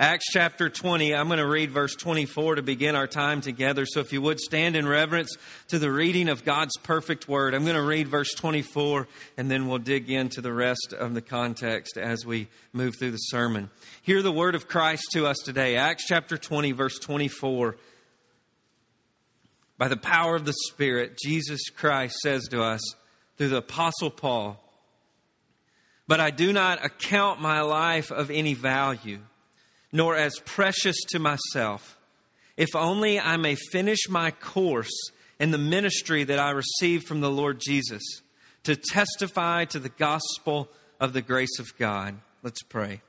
Acts chapter 20, I'm going to read verse 24 to begin our time together. So if you would stand in reverence to the reading of God's perfect word, I'm going to read verse 24 and then we'll dig into the rest of the context as we move through the sermon. Hear the word of Christ to us today. Acts chapter 20, verse 24. By the power of the Spirit, Jesus Christ says to us through the Apostle Paul, But I do not account my life of any value nor as precious to myself, if only I may finish my course in the ministry that I received from the Lord Jesus to testify to the gospel of the grace of God. Let's pray.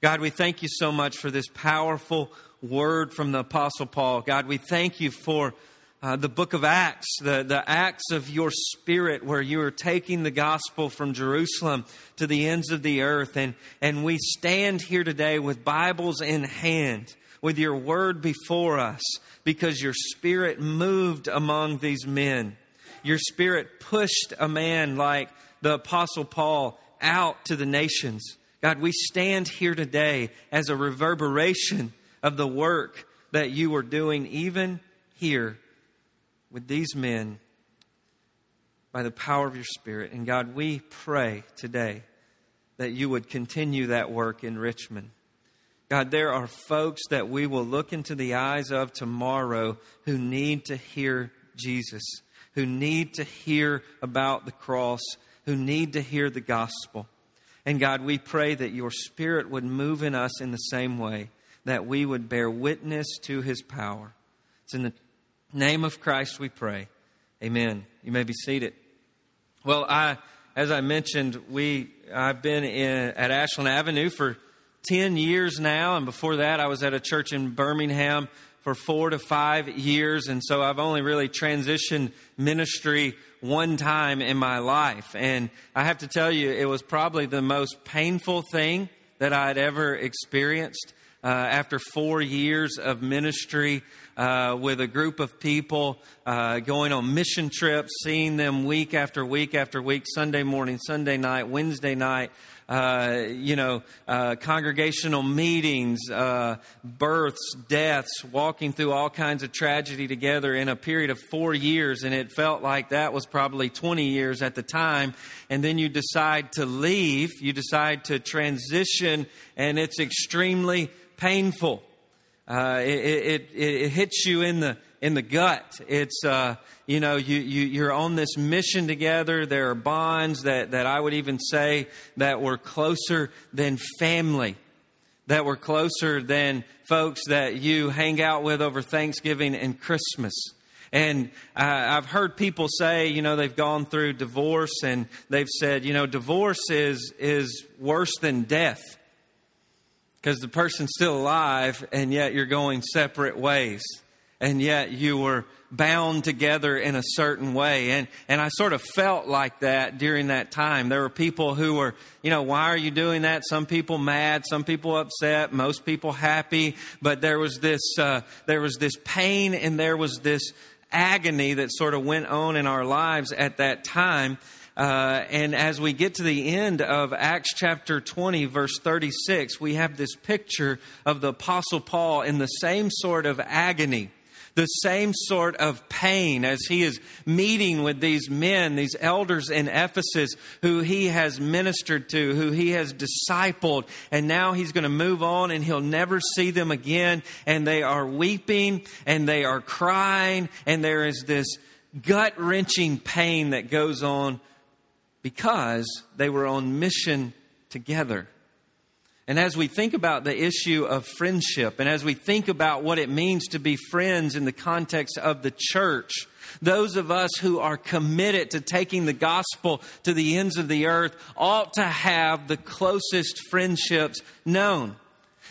God, we thank you so much for this powerful word from the Apostle Paul. God, we thank you for uh, the book of Acts, the, the acts of your spirit, where you are taking the gospel from Jerusalem to the ends of the earth. And, and we stand here today with Bibles in hand, with your word before us, because your spirit moved among these men. Your spirit pushed a man like the Apostle Paul out to the nations. God, we stand here today as a reverberation of the work that you are doing even here with these men by the power of your Spirit. And God, we pray today that you would continue that work in Richmond. God, there are folks that we will look into the eyes of tomorrow who need to hear Jesus, who need to hear about the cross, who need to hear the gospel. And God, we pray that your Spirit would move in us in the same way, that we would bear witness to his power. It's in the name of Christ we pray. Amen. You may be seated. Well, I, as I mentioned, we I've been in, at Ashland Avenue for 10 years now, and before that, I was at a church in Birmingham for four to five years, and so I've only really transitioned ministry one time in my life. And I have to tell you, it was probably the most painful thing that I'd ever experienced. Uh, after four years of ministry, uh, with a group of people uh, going on mission trips, seeing them week after week after week, Sunday morning, Sunday night, Wednesday night. Uh, you know, uh, congregational meetings, uh, births, deaths, walking through all kinds of tragedy together in a period of four years. And it felt like that was probably 20 years at the time. And then you decide to leave, you decide to transition, and it's extremely painful. Uh, it, it, it, hits you in the in the gut. It's uh, you know you, you you're on this mission together. There are bonds that that I would even say that were closer than family, that were closer than folks that you hang out with over Thanksgiving and Christmas. And uh, I've heard people say, you know, they've gone through divorce and they've said, you know, divorce is is worse than death because the person's still alive and yet you're going separate ways. And yet you were bound together in a certain way. And and I sort of felt like that during that time. There were people who were you know why are you doing that? Some people mad some people upset most people happy. But there was this uh, there was this pain and there was this agony that sort of went on in our lives at that time uh, and as we get to the end of Acts chapter 20, verse 36, we have this picture of the Apostle Paul in the same sort of agony the same sort of pain as he is meeting with these men, these elders in Ephesus who he has ministered to, who he has discipled, and now he's going to move on and he'll never see them again. And they are weeping and they are crying, and there is this gut wrenching pain that goes on because they were on mission together. And as we think about the issue of friendship, and as we think about what it means to be friends in the context of the church, those of us who are committed to taking the gospel to the ends of the earth ought to have the closest friendships known.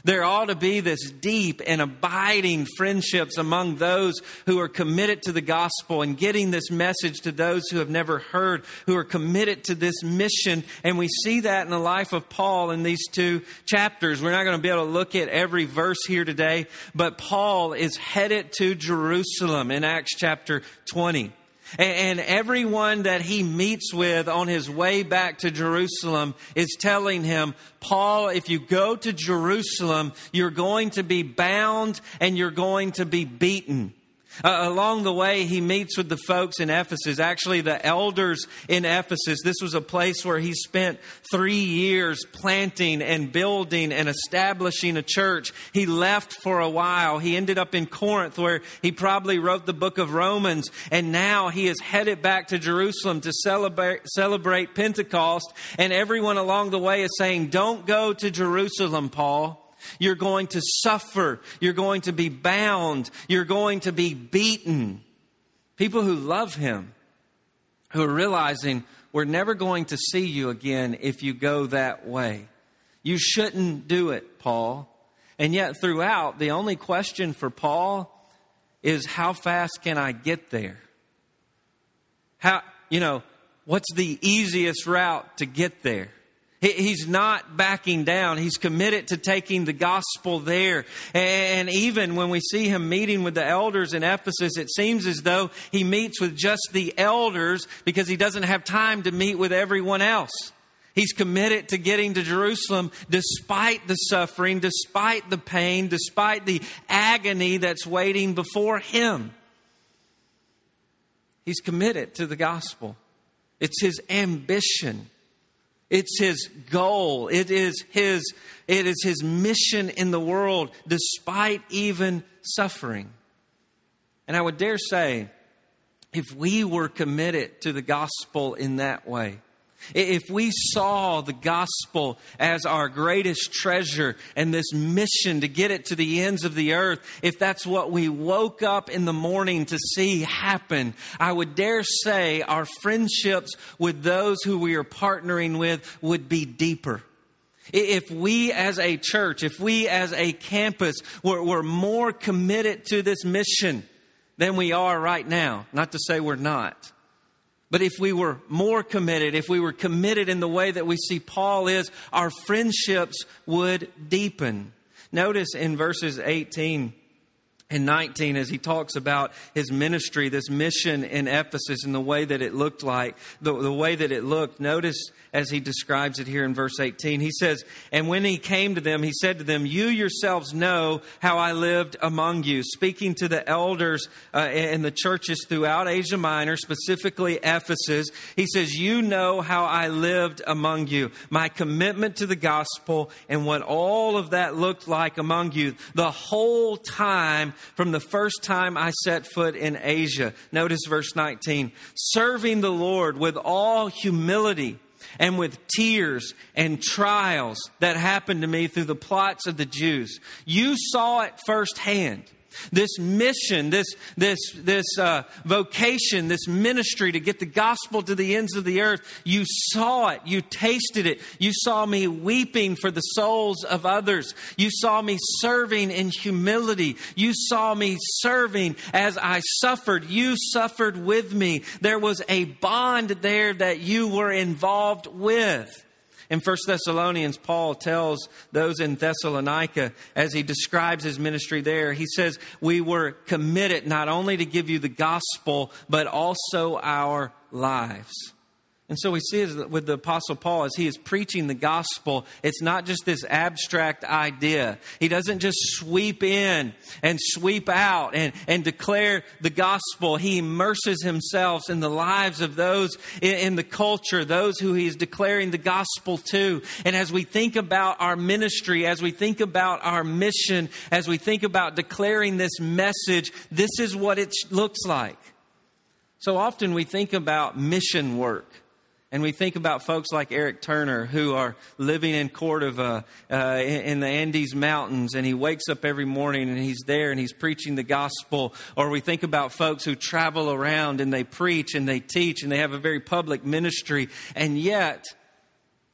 There ought to be this deep and abiding friendships among those who are committed to the gospel and getting this message to those who have never heard, who are committed to this mission. And we see that in the life of Paul in these two chapters. We're not going to be able to look at every verse here today, but Paul is headed to Jerusalem in Acts chapter 20. And everyone that he meets with on his way back to Jerusalem is telling him, Paul, if you go to Jerusalem, you're going to be bound and you're going to be beaten. Uh, along the way, he meets with the folks in Ephesus, actually, the elders in Ephesus. This was a place where he spent three years planting and building and establishing a church. He left for a while. He ended up in Corinth, where he probably wrote the book of Romans, and now he is headed back to Jerusalem to celebrate, celebrate Pentecost. And everyone along the way is saying, Don't go to Jerusalem, Paul. You're going to suffer. You're going to be bound. You're going to be beaten. People who love him, who are realizing we're never going to see you again if you go that way. You shouldn't do it, Paul. And yet, throughout, the only question for Paul is how fast can I get there? How, you know, what's the easiest route to get there? He's not backing down. He's committed to taking the gospel there. And even when we see him meeting with the elders in Ephesus, it seems as though he meets with just the elders because he doesn't have time to meet with everyone else. He's committed to getting to Jerusalem despite the suffering, despite the pain, despite the agony that's waiting before him. He's committed to the gospel. It's his ambition. It's his goal. It is his, it is his mission in the world, despite even suffering. And I would dare say, if we were committed to the gospel in that way, if we saw the gospel as our greatest treasure and this mission to get it to the ends of the earth, if that's what we woke up in the morning to see happen, I would dare say our friendships with those who we are partnering with would be deeper. If we as a church, if we as a campus were, were more committed to this mission than we are right now, not to say we're not, but if we were more committed, if we were committed in the way that we see Paul is, our friendships would deepen. Notice in verses 18 and 19 as he talks about his ministry, this mission in Ephesus and the way that it looked like, the, the way that it looked. Notice as he describes it here in verse 18. He says, And when he came to them, he said to them, You yourselves know how I lived among you. Speaking to the elders uh, in the churches throughout Asia Minor, specifically Ephesus, he says, You know how I lived among you. My commitment to the gospel and what all of that looked like among you the whole time from the first time I set foot in Asia. Notice verse 19. Serving the Lord with all humility and with tears and trials that happened to me through the plots of the Jews. You saw it firsthand. This mission, this, this, this uh, vocation, this ministry to get the gospel to the ends of the earth, you saw it, you tasted it. You saw me weeping for the souls of others. You saw me serving in humility. You saw me serving as I suffered. You suffered with me. There was a bond there that you were involved with. In 1 Thessalonians, Paul tells those in Thessalonica, as he describes his ministry there, he says, We were committed not only to give you the gospel, but also our lives. And so we see with the Apostle Paul as he is preaching the gospel, it's not just this abstract idea. He doesn't just sweep in and sweep out and, and declare the gospel. He immerses himself in the lives of those in, in the culture, those who he is declaring the gospel to. And as we think about our ministry, as we think about our mission, as we think about declaring this message, this is what it looks like. So often we think about mission work. And we think about folks like Eric Turner who are living in Cordova uh, in, in, the Andes Mountains, and he wakes up every morning and he's there and he's preaching the gospel. Or we think about folks who travel around and they preach and they teach and they have a very public ministry, and yet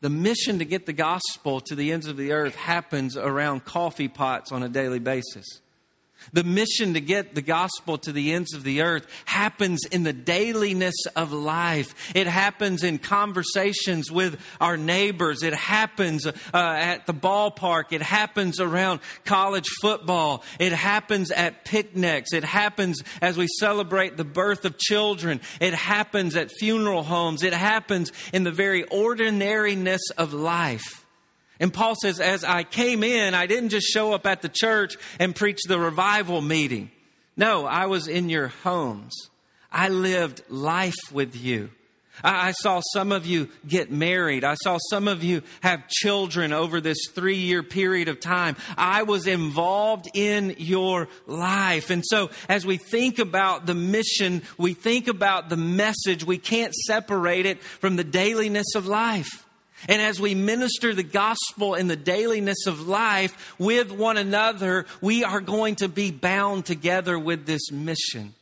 the mission to get the gospel to the ends of the earth happens around coffee pots on a daily basis. The mission to get the gospel to the ends of the earth happens in the dailiness of life. It happens in conversations with our neighbors. It happens uh, at the ballpark. It happens around college football. It happens at picnics. It happens as we celebrate the birth of children. It happens at funeral homes. It happens in the very ordinariness of life. And Paul says, as I came in, I didn't just show up at the church and preach the revival meeting. No, I was in your homes. I lived life with you. I saw some of you get married. I saw some of you have children over this three year period of time. I was involved in your life. And so as we think about the mission, we think about the message, we can't separate it from the dailiness of life. And as we minister the gospel in the dailiness of life with one another, we are going to be bound together with this mission.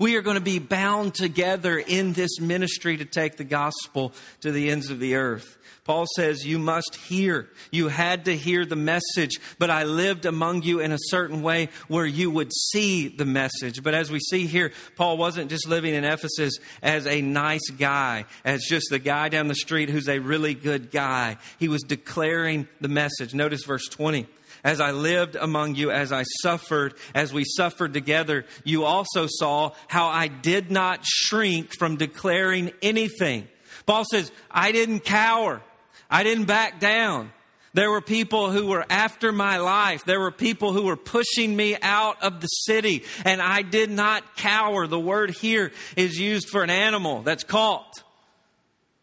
We are going to be bound together in this ministry to take the gospel to the ends of the earth. Paul says, You must hear. You had to hear the message, but I lived among you in a certain way where you would see the message. But as we see here, Paul wasn't just living in Ephesus as a nice guy, as just the guy down the street who's a really good guy. He was declaring the message. Notice verse 20 as I lived among you, as I suffered, as we suffered together, you also saw how I did not shrink from declaring anything. Paul says, I didn't cower. I didn't back down. There were people who were after my life. There were people who were pushing me out of the city, and I did not cower. The word here is used for an animal that's caught.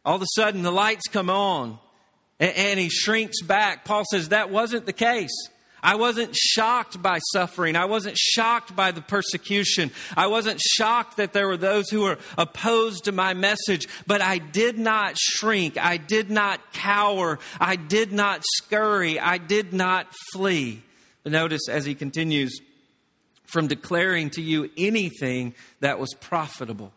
All of a sudden, the lights come on, and he shrinks back. Paul says that wasn't the case. I wasn't shocked by suffering. I wasn't shocked by the persecution. I wasn't shocked that there were those who were opposed to my message, but I did not shrink. I did not cower. I did not scurry. I did not flee. But notice as he continues, from declaring to you anything that was profitable.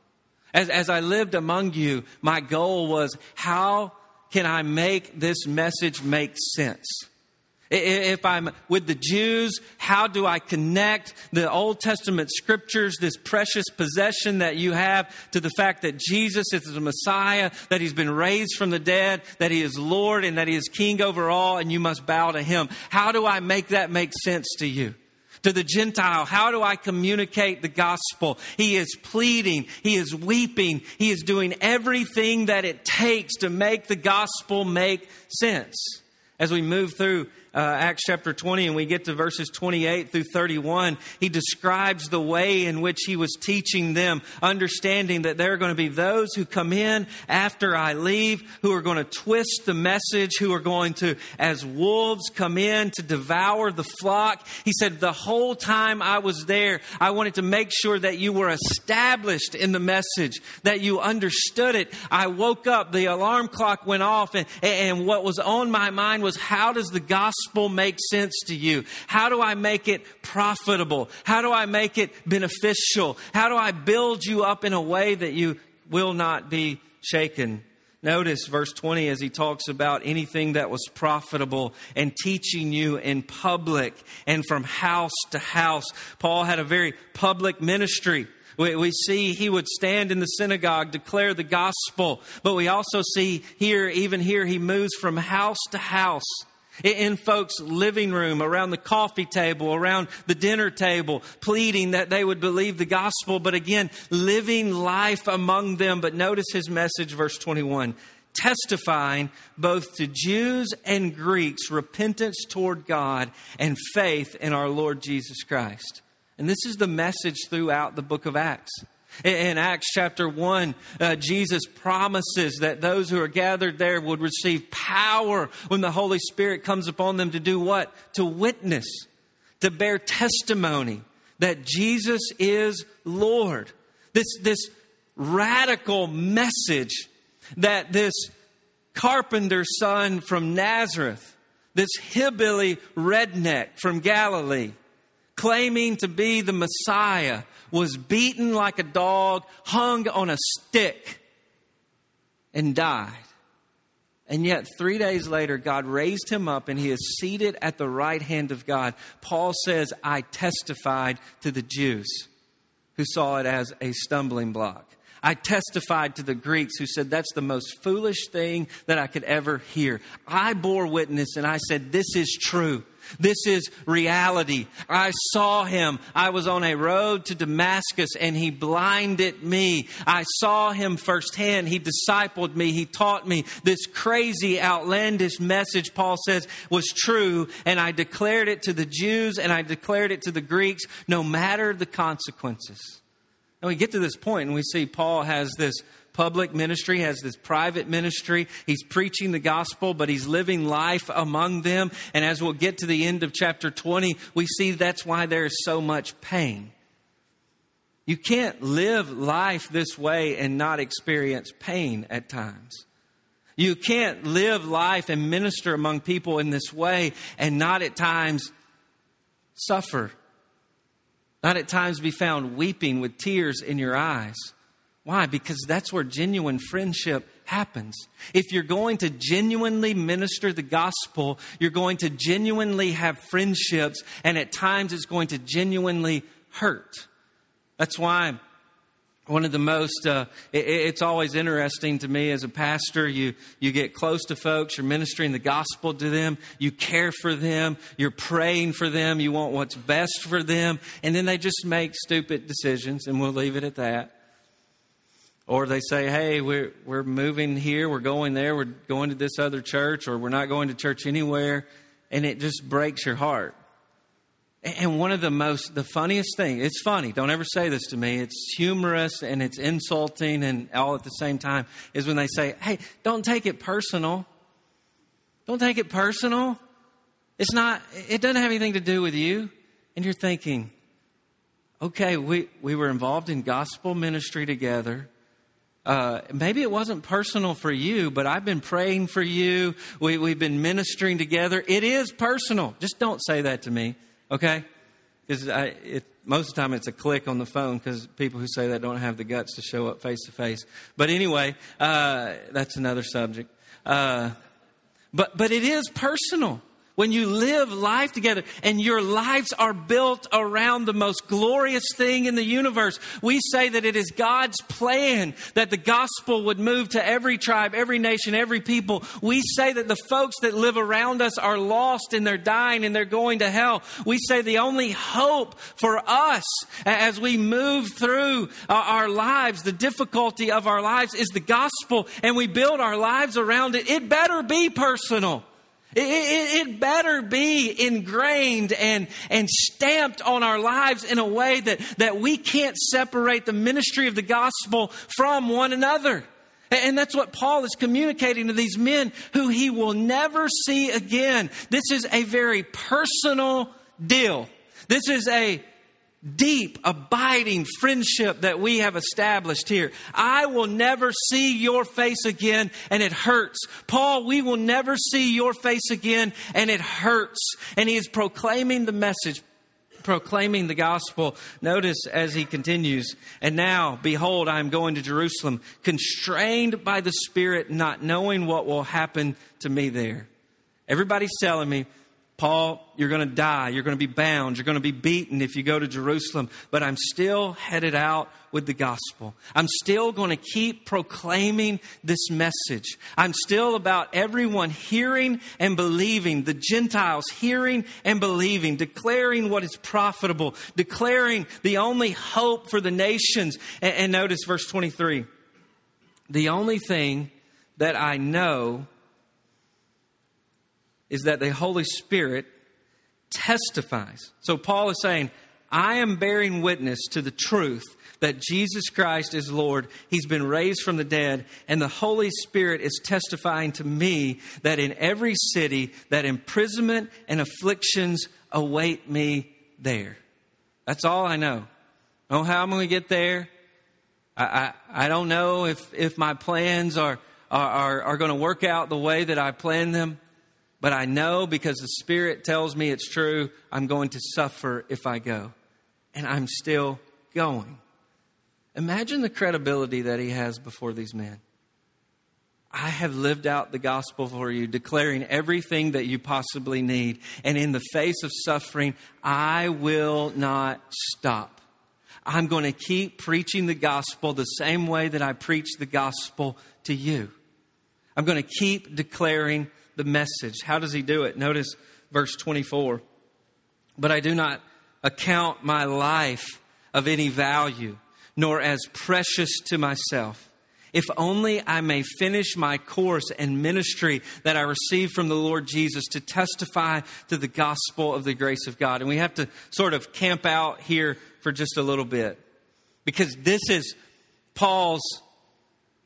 As, as I lived among you, my goal was how can I make this message make sense? If I'm with the Jews, how do I connect the Old Testament scriptures, this precious possession that you have, to the fact that Jesus is the Messiah, that He's been raised from the dead, that He is Lord, and that He is King over all, and you must bow to Him? How do I make that make sense to you? To the Gentile, how do I communicate the gospel? He is pleading, he is weeping, he is doing everything that it takes to make the gospel make sense. As we move through uh, Acts chapter 20 and we get to verses 28 through 31, he describes the way in which he was teaching them, understanding that there are going to be those who come in after I leave, who are going to twist the message, who are going to, as wolves, come in to devour the flock. He said, The whole time I was there, I wanted to make sure that you were established in the message, that you understood it. I woke up, the alarm clock went off, and, and what was on my mind was how does the gospel gospel make sense to you? How do I make it profitable? How do I make it beneficial? How do I build you up in a way that you will not be shaken? Notice verse 20 as he talks about anything that was profitable and teaching you in public and from house to house. Paul had a very public ministry. We, we, see he would stand in the synagogue, declare the gospel, but we also see here, even here, he moves from house to house in folks' living room, around the coffee table, around the dinner table, pleading that they would believe the gospel, but again, living life among them. But notice his message, verse 21 testifying both to Jews and Greeks repentance toward God and faith in our Lord Jesus Christ. And this is the message throughout the book of Acts. In Acts chapter 1, uh, Jesus promises that those who are gathered there would receive power when the Holy Spirit comes upon them to do what? To witness, to bear testimony that Jesus is Lord. This, this radical message that this carpenter's son from Nazareth, this hillbilly redneck from Galilee, claiming to be the Messiah, was beaten like a dog, hung on a stick, and died. And yet, three days later, God raised him up and he is seated at the right hand of God. Paul says, I testified to the Jews who saw it as a stumbling block. I testified to the Greeks who said that's the most foolish thing that I could ever hear. I bore witness and I said, This is true. This is reality. I saw him. I was on a road to Damascus and he blinded me. I saw him firsthand. He discipled me. He taught me this crazy, outlandish message, Paul says, was true. And I declared it to the Jews and I declared it to the Greeks, no matter the consequences. And we get to this point and we see Paul has this public ministry, has this private ministry. He's preaching the gospel, but he's living life among them. And as we'll get to the end of chapter 20, we see that's why there is so much pain. You can't live life this way and not experience pain at times. You can't live life and minister among people in this way and not at times suffer. Not at times be found weeping with tears in your eyes. Why? Because that's where genuine friendship happens. If you're going to genuinely minister the gospel, you're going to genuinely have friendships, and at times it's going to genuinely hurt. That's why one of the most uh, it, it's always interesting to me as a pastor you you get close to folks you're ministering the gospel to them you care for them you're praying for them you want what's best for them and then they just make stupid decisions and we'll leave it at that or they say, hey, we're, we're moving here, we're going there, we're going to this other church, or we're not going to church anywhere, and it just breaks your heart. And one of the most, the funniest thing, it's funny, don't ever say this to me, it's humorous and it's insulting and all at the same time, is when they say, hey, don't take it personal. Don't take it personal. It's not, it doesn't have anything to do with you. And you're thinking, okay, we, we were involved in gospel ministry together. Uh, maybe it wasn't personal for you, but I've been praying for you. We, we've been ministering together. It is personal. Just don't say that to me, okay? Because most of the time it's a click on the phone because people who say that don't have the guts to show up face to face. But anyway, uh, that's another subject. Uh, but but it is personal when you live life together and your lives are built around the most glorious thing in the universe. We say that it is God's plan that the gospel would move to every tribe, every nation, every people. We say that the folks that live around us are lost and they're dying and they're going to hell. We say the only hope for us as we move through uh, our lives, the difficulty of our lives is the gospel and we build our lives around it. It better be personal. It, it, it, better be ingrained and, and stamped on our lives in a way that, that we can't separate the ministry of the gospel from one another. And that's what Paul is communicating to these men who he will never see again. This is a very personal deal. This is a deep, abiding friendship that we have established here. I will never see your face again and it hurts. Paul, we will never see your face again and it hurts. And he is proclaiming the message, proclaiming the gospel. Notice as he continues, and now, behold, I am going to Jerusalem, constrained by the Spirit, not knowing what will happen to me there. Everybody's telling me, Paul, you're going to die. You're going to be bound. You're going to be beaten if you go to Jerusalem. But I'm still headed out with the gospel. I'm still going to keep proclaiming this message. I'm still about everyone hearing and believing, the Gentiles hearing and believing, declaring what is profitable, declaring the only hope for the nations. And, notice verse 23. The only thing that I know is that the Holy Spirit testifies. So Paul is saying, I am bearing witness to the truth that Jesus Christ is Lord. He's been raised from the dead, and the Holy Spirit is testifying to me that in every city that imprisonment and afflictions await me there. That's all I know. I how I'm going to get there. I, I, I don't know if, if my plans are, are, are going to work out the way that I planned them. But I know because the Spirit tells me it's true, I'm going to suffer if I go. And I'm still going. Imagine the credibility that he has before these men. I have lived out the gospel for you, declaring everything that you possibly need. And in the face of suffering, I will not stop. I'm going to keep preaching the gospel the same way that I preach the gospel to you. I'm going to keep declaring the message. How does he do it? Notice verse 24. But I do not account my life of any value, nor as precious to myself. If only I may finish my course and ministry that I received from the Lord Jesus to testify to the gospel of the grace of God. And we have to sort of camp out here for just a little bit because this is Paul's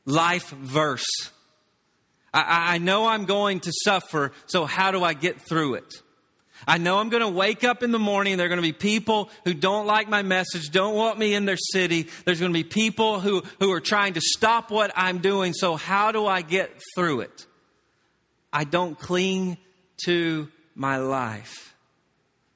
life verse. I, I know I'm going to suffer, so how do I get through it? I know I'm going to wake up in the morning. There are going to be people who don't like my message, don't want me in their city. There's going to be people who, who are trying to stop what I'm doing. So, how do I get through it? I don't cling to my life.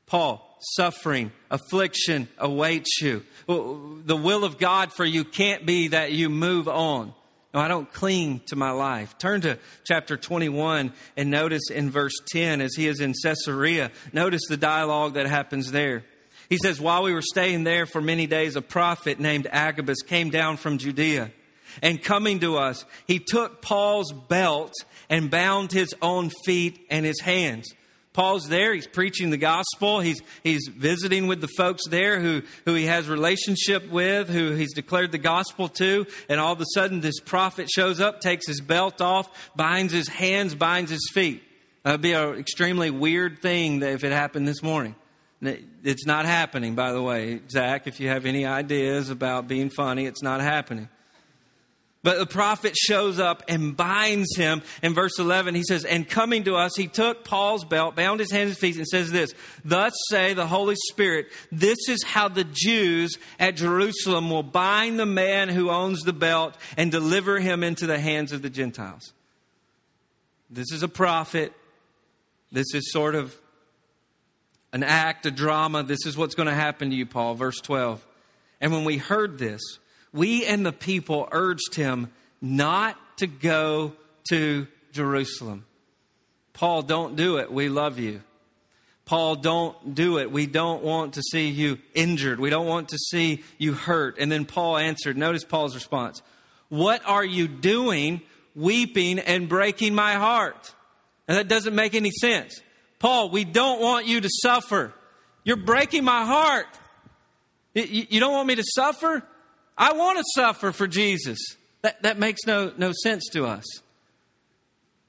Paul, suffering, affliction awaits you. The will of God for you can't be that you move on. No, I don't cling to my life. Turn to chapter 21 and notice in verse 10 as he is in Caesarea, notice the dialogue that happens there. He says, While we were staying there for many days, a prophet named Agabus came down from Judea. And coming to us, he took Paul's belt and bound his own feet and his hands. Paul's there. He's preaching the gospel. He's, he's visiting with the folks there who, who he has relationship with, who he's declared the gospel to. And all of a sudden, this prophet shows up, takes his belt off, binds his hands, binds his feet. That would be an extremely weird thing if it happened this morning. It's not happening, by the way. Zach, if you have any ideas about being funny, it's not happening. But the prophet shows up and binds him. In verse 11, he says, And coming to us, he took Paul's belt, bound his hands and feet, and says this Thus say the Holy Spirit, this is how the Jews at Jerusalem will bind the man who owns the belt and deliver him into the hands of the Gentiles. This is a prophet. This is sort of an act, a drama. This is what's going to happen to you, Paul. Verse 12. And when we heard this, we and the people urged him not to go to Jerusalem. Paul, don't do it. We love you. Paul, don't do it. We don't want to see you injured. We don't want to see you hurt. And then Paul answered. Notice Paul's response. What are you doing, weeping and breaking my heart? And that doesn't make any sense. Paul, we don't want you to suffer. You're breaking my heart. You don't want me to suffer? I want to suffer for Jesus. That, that makes no, no sense to us.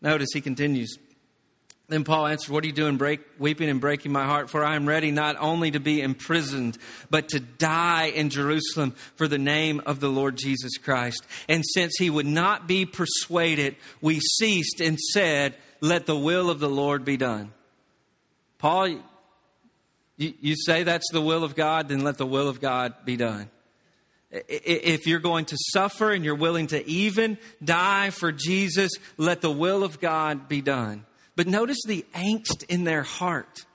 Notice he continues. Then Paul answered, What are you doing, break, weeping and breaking my heart? For I am ready not only to be imprisoned, but to die in Jerusalem for the name of the Lord Jesus Christ. And since he would not be persuaded, we ceased and said, Let the will of the Lord be done. Paul, you, you say that's the will of God, then let the will of God be done. If you're going to suffer and you're willing to even die for Jesus, let the will of God be done. But notice the angst in their heart.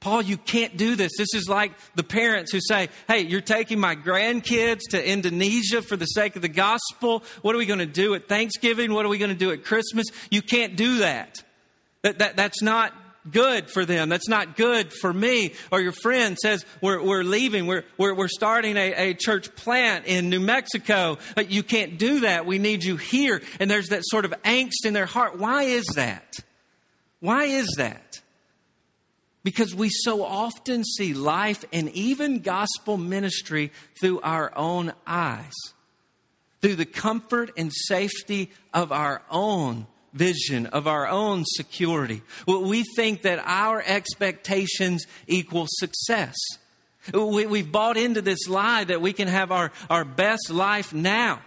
Paul, you can't do this. This is like the parents who say, Hey, you're taking my grandkids to Indonesia for the sake of the gospel. What are we going to do at Thanksgiving? What are we going to do at Christmas? You can't do that. that, that that's not good for them. That's not good for me. Or your friend says, We're, we're leaving, we're, we're, we're starting a, a church plant in New Mexico. But you can't do that. We need you here. And there's that sort of angst in their heart. Why is that? Why is that? Because we so often see life and even gospel ministry through our own eyes, through the comfort and safety of our own vision, of our own security. We think that our expectations equal success. We, have bought into this lie that we can have our, our best life now,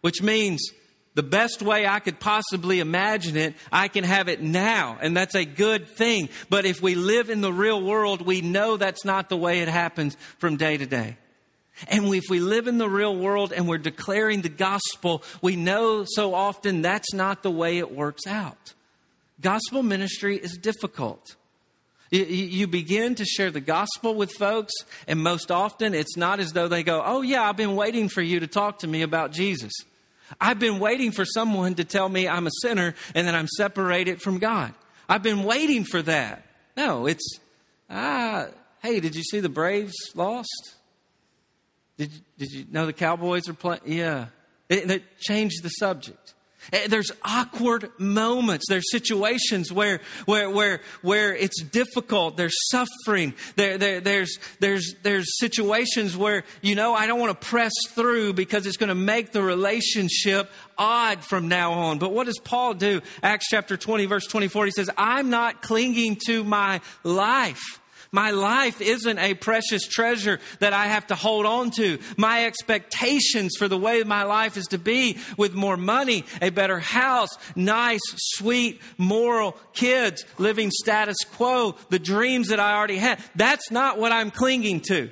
which means the best way I could possibly imagine it, I can have it now. And that's a good thing. But if we live in the real world, we know that's not the way it happens from day to day. And if we live in the real world and we're declaring the gospel, we know so often that's not the way it works out. Gospel ministry is difficult. You begin to share the gospel with folks, and most often it's not as though they go, Oh, yeah, I've been waiting for you to talk to me about Jesus. I've been waiting for someone to tell me I'm a sinner and that I'm separated from God. I've been waiting for that. No, it's, ah, hey, did you see the Braves lost? Did, did you know the Cowboys are playing? Yeah. It, it changed the subject. Eh, there's awkward moments. There's situations where, where, where, where it's difficult. There's suffering. There, there, there's, there's, there's situations where, you know, I don't want to press through because it's going to make the relationship odd from now on. But what does Paul do? Acts chapter 20, verse 24, he says, I'm not clinging to my life my life isn't a precious treasure that I have to hold on to. My expectations for the way my life is to be with more money, a better house, nice, sweet, moral kids, living status quo, the dreams that I already had. That's not what I'm clinging to.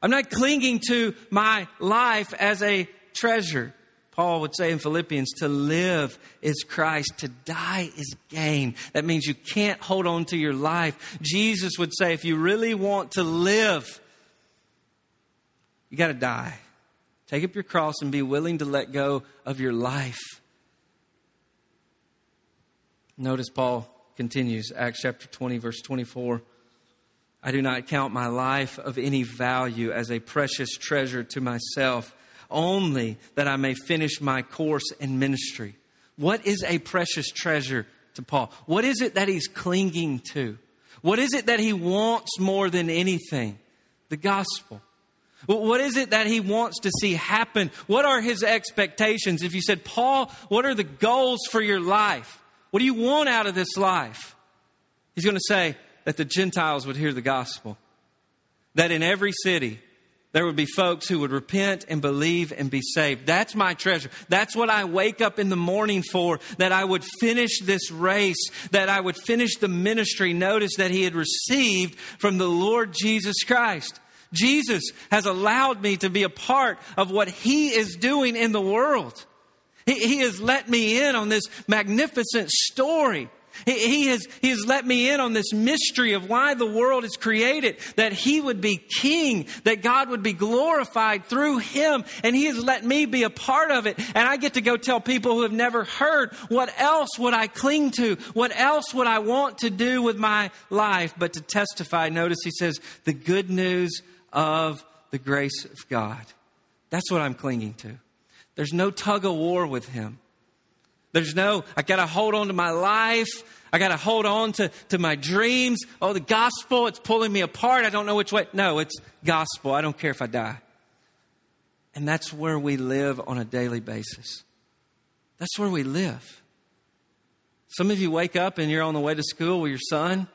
I'm not clinging to my life as a treasure. Paul would say in Philippians, to live is Christ, to die is gain. That means you can't hold on to your life. Jesus would say, if you really want to live, you got to die. Take up your cross and be willing to let go of your life. Notice Paul continues, Acts chapter 20, verse 24. I do not count my life of any value as a precious treasure to myself only that I may finish my course in ministry. What is a precious treasure to Paul? What is it that he's clinging to? What is it that he wants more than anything? The gospel. What is it that he wants to see happen? What are his expectations? If you said, Paul, what are the goals for your life? What do you want out of this life? He's going to say that the Gentiles would hear the gospel. That in every city, there would be folks who would repent and believe and be saved. That's my treasure. That's what I wake up in the morning for, that I would finish this race, that I would finish the ministry. Notice that he had received from the Lord Jesus Christ. Jesus has allowed me to be a part of what he is doing in the world. He, he has let me in on this magnificent story he, he, has, he has let me in on this mystery of why the world is created, that He would be King, that God would be glorified through Him, and He has let me be a part of it. And I get to go tell people who have never heard, what else would I cling to? What else would I want to do with my life but to testify? Notice He says, the good news of the grace of God. That's what I'm clinging to. There's no tug of war with Him. There's no, I got to hold on to my life. I got to hold on to, to my dreams. Oh, the gospel, it's pulling me apart. I don't know which way. No, it's gospel. I don't care if I die. And that's where we live on a daily basis. That's where we live. Some of you wake up and you're on the way to school with your son,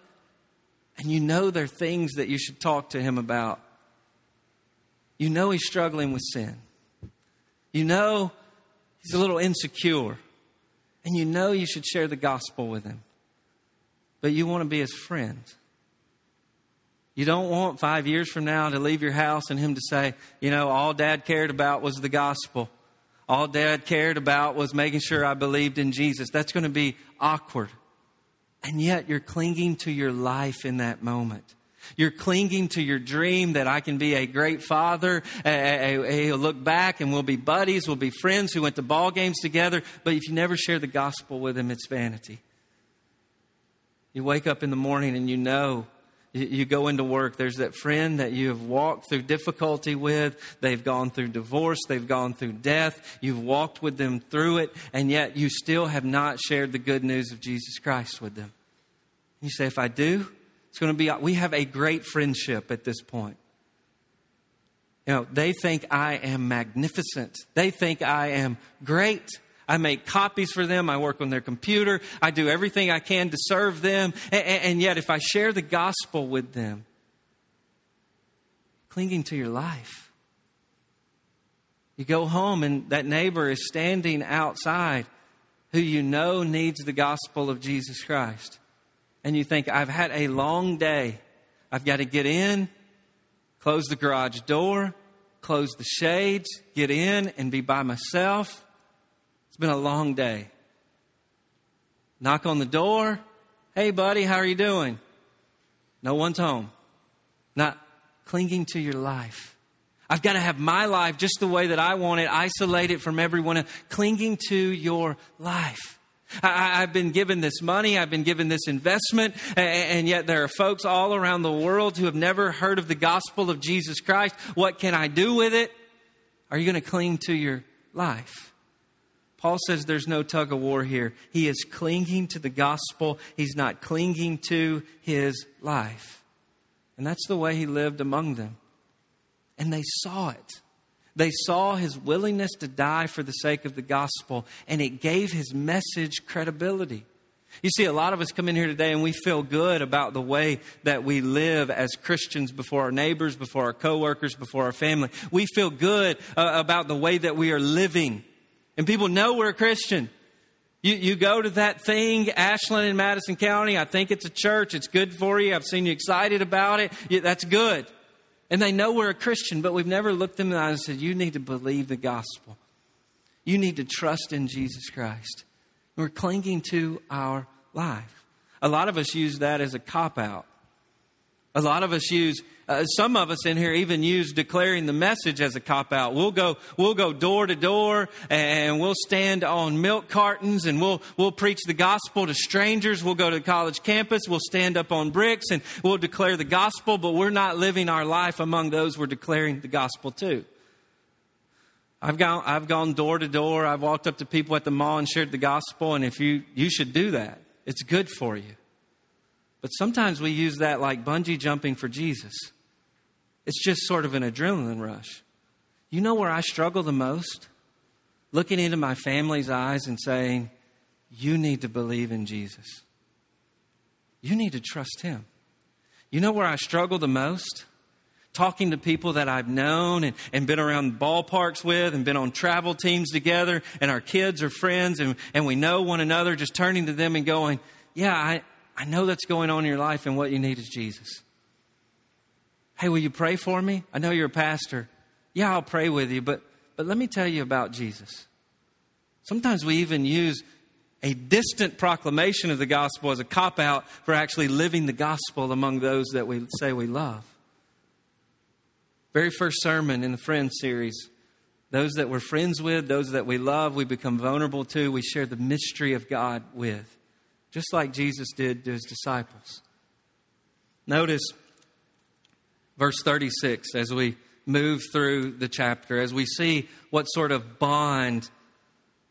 and you know there are things that you should talk to him about. You know he's struggling with sin. You know he's a little insecure and you know you should share the gospel with him, but you want to be his friend. You don't want five years from now to leave your house and him to say, you know, all dad cared about was the gospel. All dad cared about was making sure I believed in Jesus. That's going to be awkward. And yet you're clinging to your life in that moment. You're clinging to your dream that I can be a great father. He'll look back and we'll be buddies, we'll be friends who went to ball games together. But if you never share the gospel with him, it's vanity. You wake up in the morning and you know you go into work, there's that friend that you have walked through difficulty with. They've gone through divorce, they've gone through death. You've walked with them through it, and yet you still have not shared the good news of Jesus Christ with them. You say, If I do, it's going to be, we have a great friendship at this point. You know, they think I am magnificent. They think I am great. I make copies for them. I work on their computer. I do everything I can to serve them. And, and yet, if I share the gospel with them, clinging to your life, you go home and that neighbor is standing outside who you know needs the gospel of Jesus Christ and you think, I've had a long day. I've got to get in, close the garage door, close the shades, get in and be by myself. It's been a long day. Knock on the door. Hey, buddy, how are you doing? No one's home. Not clinging to your life. I've got to have my life just the way that I want it, isolated from everyone, clinging to your life. I, have been given this money, I've been given this investment, and yet there are folks all around the world who have never heard of the gospel of Jesus Christ. What can I do with it? Are you going to cling to your life? Paul says there's no tug of war here. He is clinging to the gospel, he's not clinging to his life. And that's the way he lived among them. And they saw it. They saw his willingness to die for the sake of the gospel, and it gave his message credibility. You see, a lot of us come in here today and we feel good about the way that we live as Christians before our neighbors, before our coworkers, before our family. We feel good uh, about the way that we are living. And people know we're a Christian. You, you go to that thing, Ashland in Madison County. I think it's a church. It's good for you. I've seen you excited about it. Yeah, that's good. And they know we're a Christian, but we've never looked them in the eyes and said, You need to believe the gospel. You need to trust in Jesus Christ. We're clinging to our life. A lot of us use that as a cop out. A lot of us use, uh, some of us in here even use declaring the message as a cop out. We'll go, we'll go door to door and we'll stand on milk cartons and we'll, we'll preach the gospel to strangers. We'll go to the college campus. We'll stand up on bricks and we'll declare the gospel, but we're not living our life among those we're declaring the gospel to. I've gone, I've gone door to door. I've walked up to people at the mall and shared the gospel. And if you, you should do that. It's good for you. But sometimes we use that like bungee jumping for Jesus. It's just sort of an adrenaline rush. You know where I struggle the most? Looking into my family's eyes and saying, You need to believe in Jesus. You need to trust Him. You know where I struggle the most? Talking to people that I've known and, and been around ballparks with and been on travel teams together, and our kids are friends and, and we know one another, just turning to them and going, Yeah, I, I know that's going on in your life, and what you need is Jesus. Hey, will you pray for me? I know you're a pastor. Yeah, I'll pray with you, but, but let me tell you about Jesus. Sometimes we even use a distant proclamation of the gospel as a cop out for actually living the gospel among those that we say we love. Very first sermon in the Friends series. Those that we're friends with, those that we love, we become vulnerable to, we share the mystery of God with just like Jesus did to his disciples. Notice verse 36 as we move through the chapter, as we see what sort of bond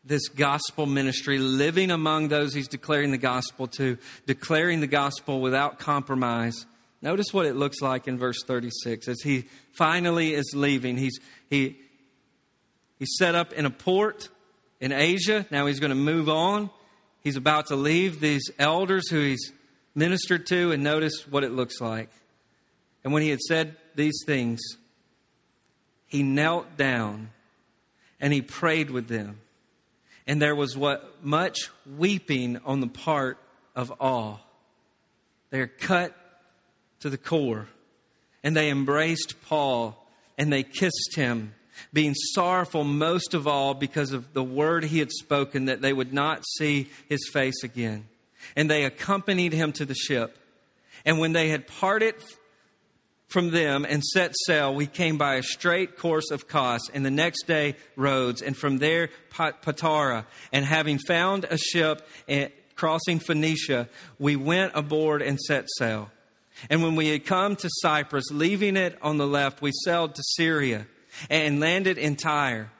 this gospel ministry, living among those he's declaring the gospel to, declaring the gospel without compromise. Notice what it looks like in verse 36 as he finally is leaving. He's, he, he's set up in a port in Asia. Now he's going to move on. He's about to leave these elders who he's ministered to, and notice what it looks like. And when he had said these things, he knelt down and he prayed with them. And there was what much weeping on the part of all. They're cut to the core. And they embraced Paul and they kissed him being sorrowful most of all because of the word he had spoken that they would not see his face again. And they accompanied him to the ship. And when they had parted from them and set sail, we came by a straight course of Kos, and the next day Rhodes, and from there Patara. And having found a ship eh, crossing Phoenicia, we went aboard and set sail. And when we had come to Cyprus, leaving it on the left, we sailed to Syria and landed in Tyre.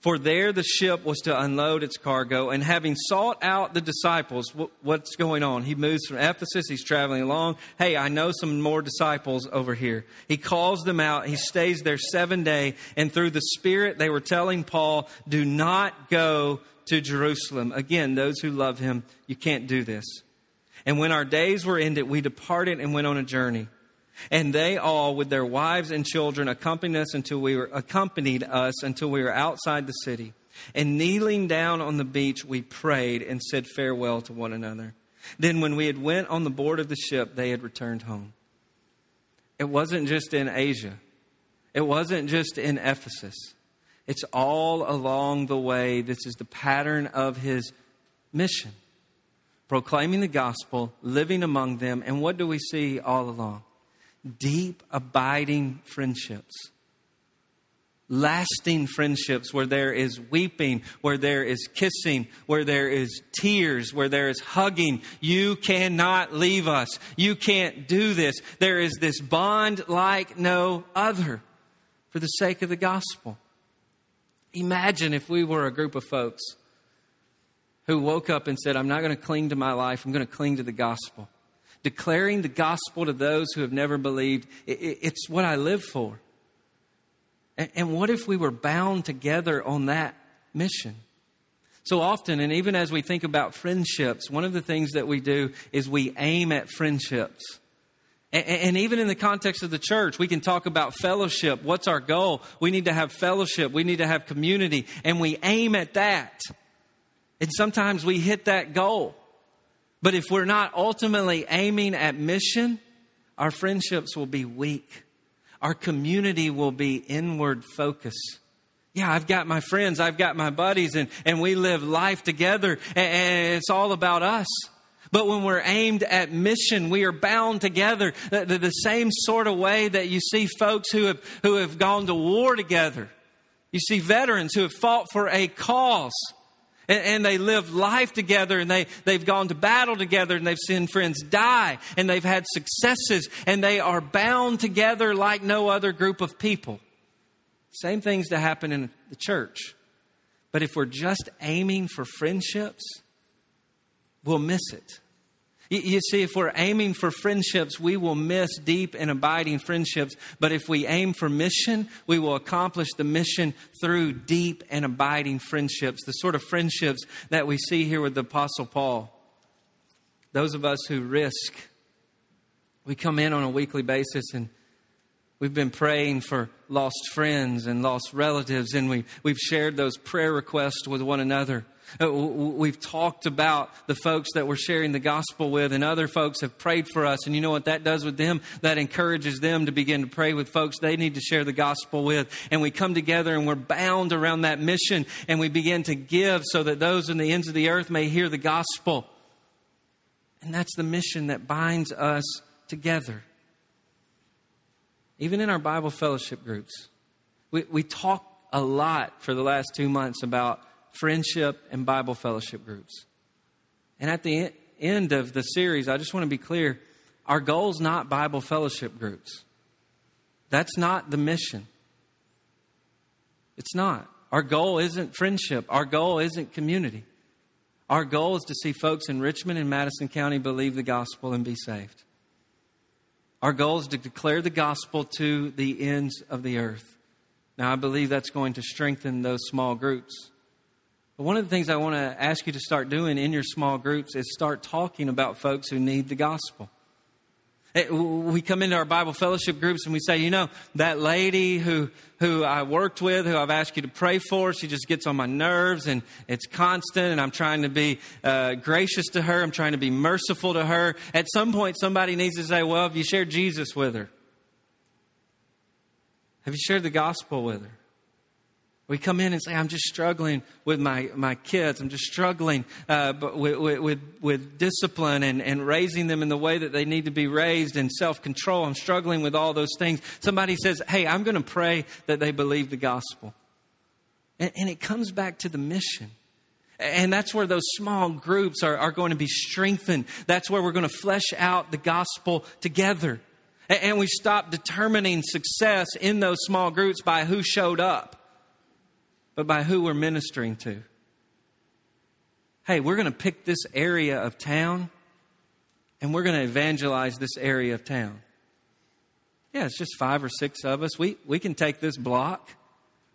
For there the ship was to unload its cargo. And having sought out the disciples, what's going on? He moves from Ephesus, he's traveling along. Hey, I know some more disciples over here. He calls them out. He stays there seven days. And through the Spirit, they were telling Paul, do not go to Jerusalem. Again, those who love him, you can't do this. And when our days were ended, we departed and went on a journey. And they all, with their wives and children, accompanied us until we were accompanied us until we were outside the city. And kneeling down on the beach, we prayed and said farewell to one another. Then, when we had went on the board of the ship, they had returned home. It wasn't just in Asia. It wasn't just in Ephesus. It's all along the way. This is the pattern of his mission proclaiming the gospel, living among them. And what do we see all along? Deep, abiding friendships. lasting friendships where there is weeping, where there is kissing, where there is tears, where there is hugging. You cannot leave us. You can't do this. There is this bond like no other for the sake of the gospel. Imagine if we were a group of folks who woke up and said, I'm not going to cling to my life, I'm going to cling to the gospel. Declaring the gospel to those who have never believed, it's what I live for. And what if we were bound together on that mission? So often, and even as we think about friendships, one of the things that we do is we aim at friendships. And even in the context of the church, we can talk about fellowship. What's our goal? We need to have fellowship. We need to have community. And we aim at that. And sometimes we hit that goal. But if we're not ultimately aiming at mission, our friendships will be weak our community will be inward focus. Yeah, I've got my friends, I've got my buddies, and, and we live life together, and, it's all about us. But when we're aimed at mission, we are bound together the, the, the, same sort of way that you see folks who have, who have gone to war together. You see veterans who have fought for a cause and, and they lived life together and they, they've gone to battle together and they've seen friends die and they've had successes and they are bound together like no other group of people. Same things to happen in the church. But if we're just aiming for friendships, we'll miss it. You see, if we're aiming for friendships, we will miss deep and abiding friendships. But if we aim for mission, we will accomplish the mission through deep and abiding friendships, the sort of friendships that we see here with the Apostle Paul. Those of us who risk, we come in on a weekly basis and We've been praying for lost friends and lost relatives, and we, we've shared those prayer requests with one another. Uh, we've talked about the folks that we're sharing the gospel with, and other folks have prayed for us. And you know what that does with them? That encourages them to begin to pray with folks they need to share the gospel with. And we come together and we're bound around that mission, and we begin to give so that those in the ends of the earth may hear the gospel. And that's the mission that binds us together even in our Bible fellowship groups, we, we talk a lot for the last two months about friendship and Bible fellowship groups. And at the end of the series, I just want to be clear our goal is not Bible fellowship groups. That's not the mission. It's not. Our goal isn't friendship. Our goal isn't community. Our goal is to see folks in Richmond and Madison County believe the gospel and be saved. Our goal is to declare the gospel to the ends of the earth. Now, I believe that's going to strengthen those small groups. But one of the things I want to ask you to start doing in your small groups is start talking about folks who need the gospel. We come into our Bible fellowship groups and we say, you know, that lady who, who I worked with, who I've asked you to pray for, she just gets on my nerves and it's constant and I'm trying to be uh, gracious to her. I'm trying to be merciful to her. At some point, somebody needs to say, well, have you shared Jesus with her? Have you shared the gospel with her? We come in and say, I'm just struggling with my, my kids. I'm just struggling uh, with, with, with discipline and, and raising them in the way that they need to be raised and self control. I'm struggling with all those things. Somebody says, Hey, I'm going to pray that they believe the gospel. And, and it comes back to the mission. And that's where those small groups are, are going to be strengthened. That's where we're going to flesh out the gospel together. And we stop determining success in those small groups by who showed up but by who we're ministering to. Hey, we're going to pick this area of town and we're going to evangelize this area of town. Yeah, it's just five or six of us. We, we can take this block.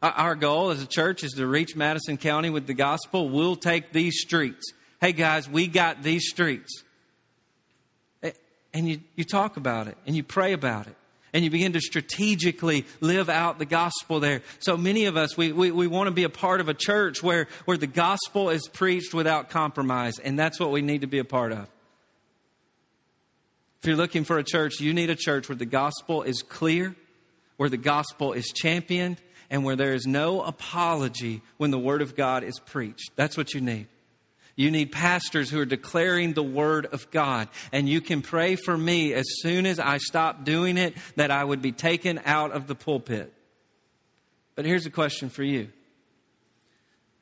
Our goal as a church is to reach Madison County with the gospel. We'll take these streets. Hey, guys, we got these streets. And you, you talk about it and you pray about it and you begin to strategically live out the gospel there. So many of us, we, we, we want to be a part of a church where, where the gospel is preached without compromise, and that's what we need to be a part of. If you're looking for a church, you need a church where the gospel is clear, where the gospel is championed, and where there is no apology when the word of God is preached. That's what you need. You need pastors who are declaring the word of God. And you can pray for me as soon as I stop doing it that I would be taken out of the pulpit. But here's a question for you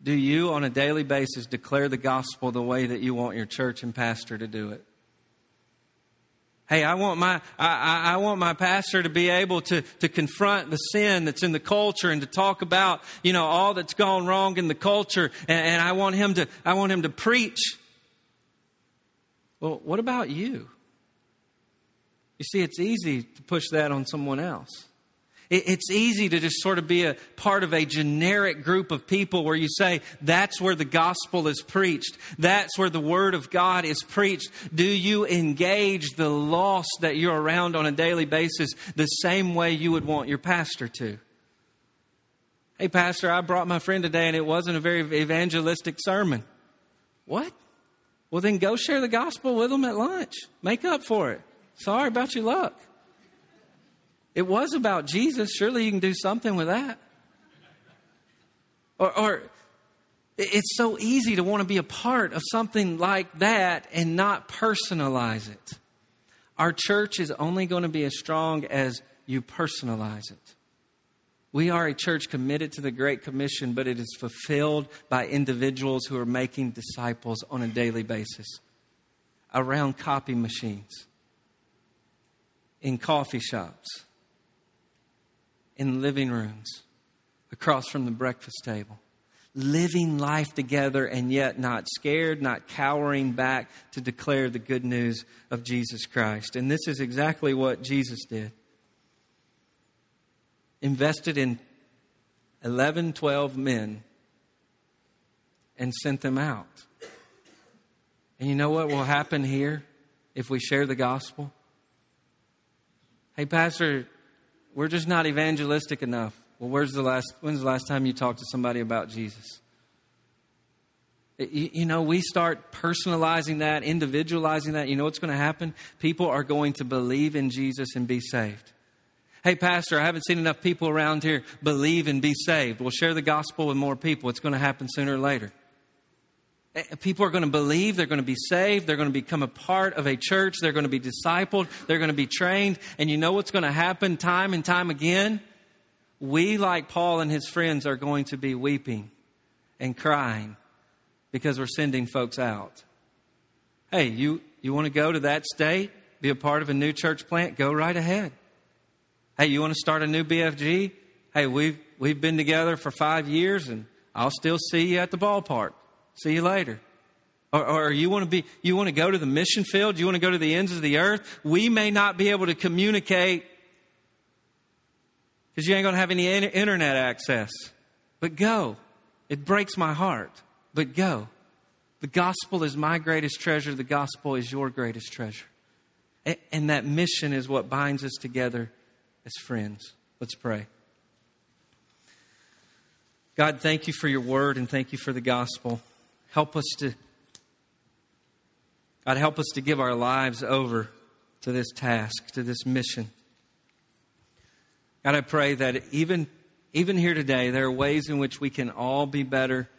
Do you, on a daily basis, declare the gospel the way that you want your church and pastor to do it? Hey, I want my I, I, want my pastor to be able to, to confront the sin that's in the culture and to talk about, you know, all that's gone wrong in the culture and, and I want him to I want him to preach. Well, what about you? You see, it's easy to push that on someone else. It's easy to just sort of be a part of a generic group of people where you say, that's where the gospel is preached. That's where the word of God is preached. Do you engage the lost that you're around on a daily basis the same way you would want your pastor to? Hey, Pastor, I brought my friend today and it wasn't a very evangelistic sermon. What? Well, then go share the gospel with them at lunch. Make up for it. Sorry about your luck. It was about Jesus. Surely you can do something with that. Or, or it's so easy to want to be a part of something like that and not personalize it. Our church is only going to be as strong as you personalize it. We are a church committed to the Great Commission, but it is fulfilled by individuals who are making disciples on a daily basis around copy machines, in coffee shops, in living rooms across from the breakfast table. Living life together and yet not scared, not cowering back to declare the good news of Jesus Christ. And this is exactly what Jesus did. Invested in 11, 12 men and sent them out. And you know what will happen here if we share the gospel? Hey, Pastor, we're just not evangelistic enough. Well, where's the last, when's the last time you talked to somebody about Jesus? You, you know, we start personalizing that, individualizing that. You know what's going to happen? People are going to believe in Jesus and be saved. Hey, Pastor, I haven't seen enough people around here believe and be saved. We'll share the gospel with more people. It's going to happen sooner or later. Eh, people are going to believe, they're going to be saved, they're going to become a part of a church, they're going to be discipled, they're going to be trained. And you know what's going to happen time and time again? We, like Paul and his friends, are going to be weeping and crying because we're sending folks out. Hey, you, you want to go to that state, be a part of a new church plant? Go right ahead. Hey, you want to start a new BFG? Hey, we've, we've been together for five years and I'll still see you at the ballpark. See you later. Or, or, you want to be, you want to go to the mission field? You want to go to the ends of the earth? We may not be able to communicate because you ain't going to have any internet access. But go. It breaks my heart. But go. The gospel is my greatest treasure. The gospel is your greatest treasure. And that mission is what binds us together as friends. Let's pray. God, thank you for your word and thank you for the gospel. Help us to, God, help us to give our lives over to this task, to this mission. God, I pray that even, even here today, there are ways in which we can all be better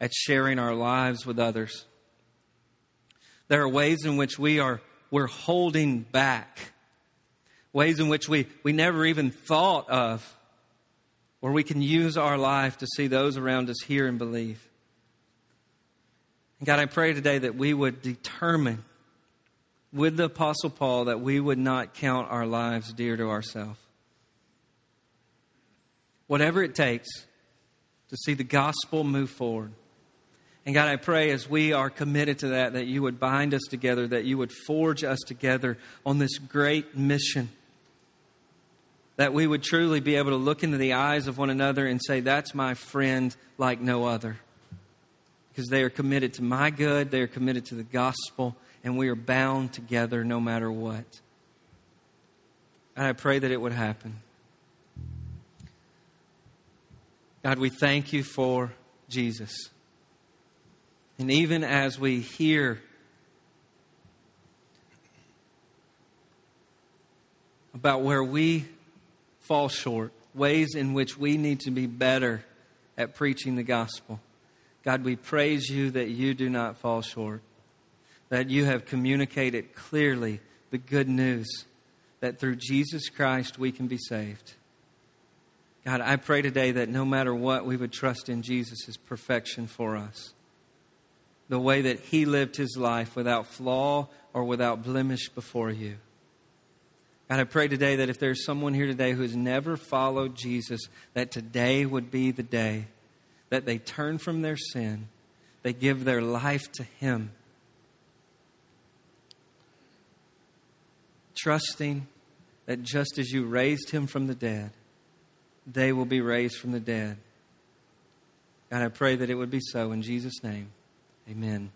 at sharing our lives with others. There are ways in which we are we're holding back, ways in which we, we never even thought of, where we can use our life to see those around us hear and believe. God, I pray today that we would determine with the Apostle Paul that we would not count our lives dear to ourselves. Whatever it takes to see the gospel move forward. And God, I pray as we are committed to that, that you would bind us together, that you would forge us together on this great mission. That we would truly be able to look into the eyes of one another and say, That's my friend like no other because they are committed to my good, they are committed to the gospel, and we are bound together no matter what. And I pray that it would happen. God, we thank you for Jesus. And even as we hear about where we fall short, ways in which we need to be better at preaching the gospel, God, we praise you that you do not fall short, that you have communicated clearly the good news that through Jesus Christ we can be saved. God, I pray today that no matter what, we would trust in Jesus' perfection for us. The way that he lived his life without flaw or without blemish before you. God, I pray today that if there's someone here today who has never followed Jesus, that today would be the day that they turn from their sin, they give their life to Him, trusting that just as you raised Him from the dead, they will be raised from the dead. God, I pray that it would be so in Jesus' name. Amen.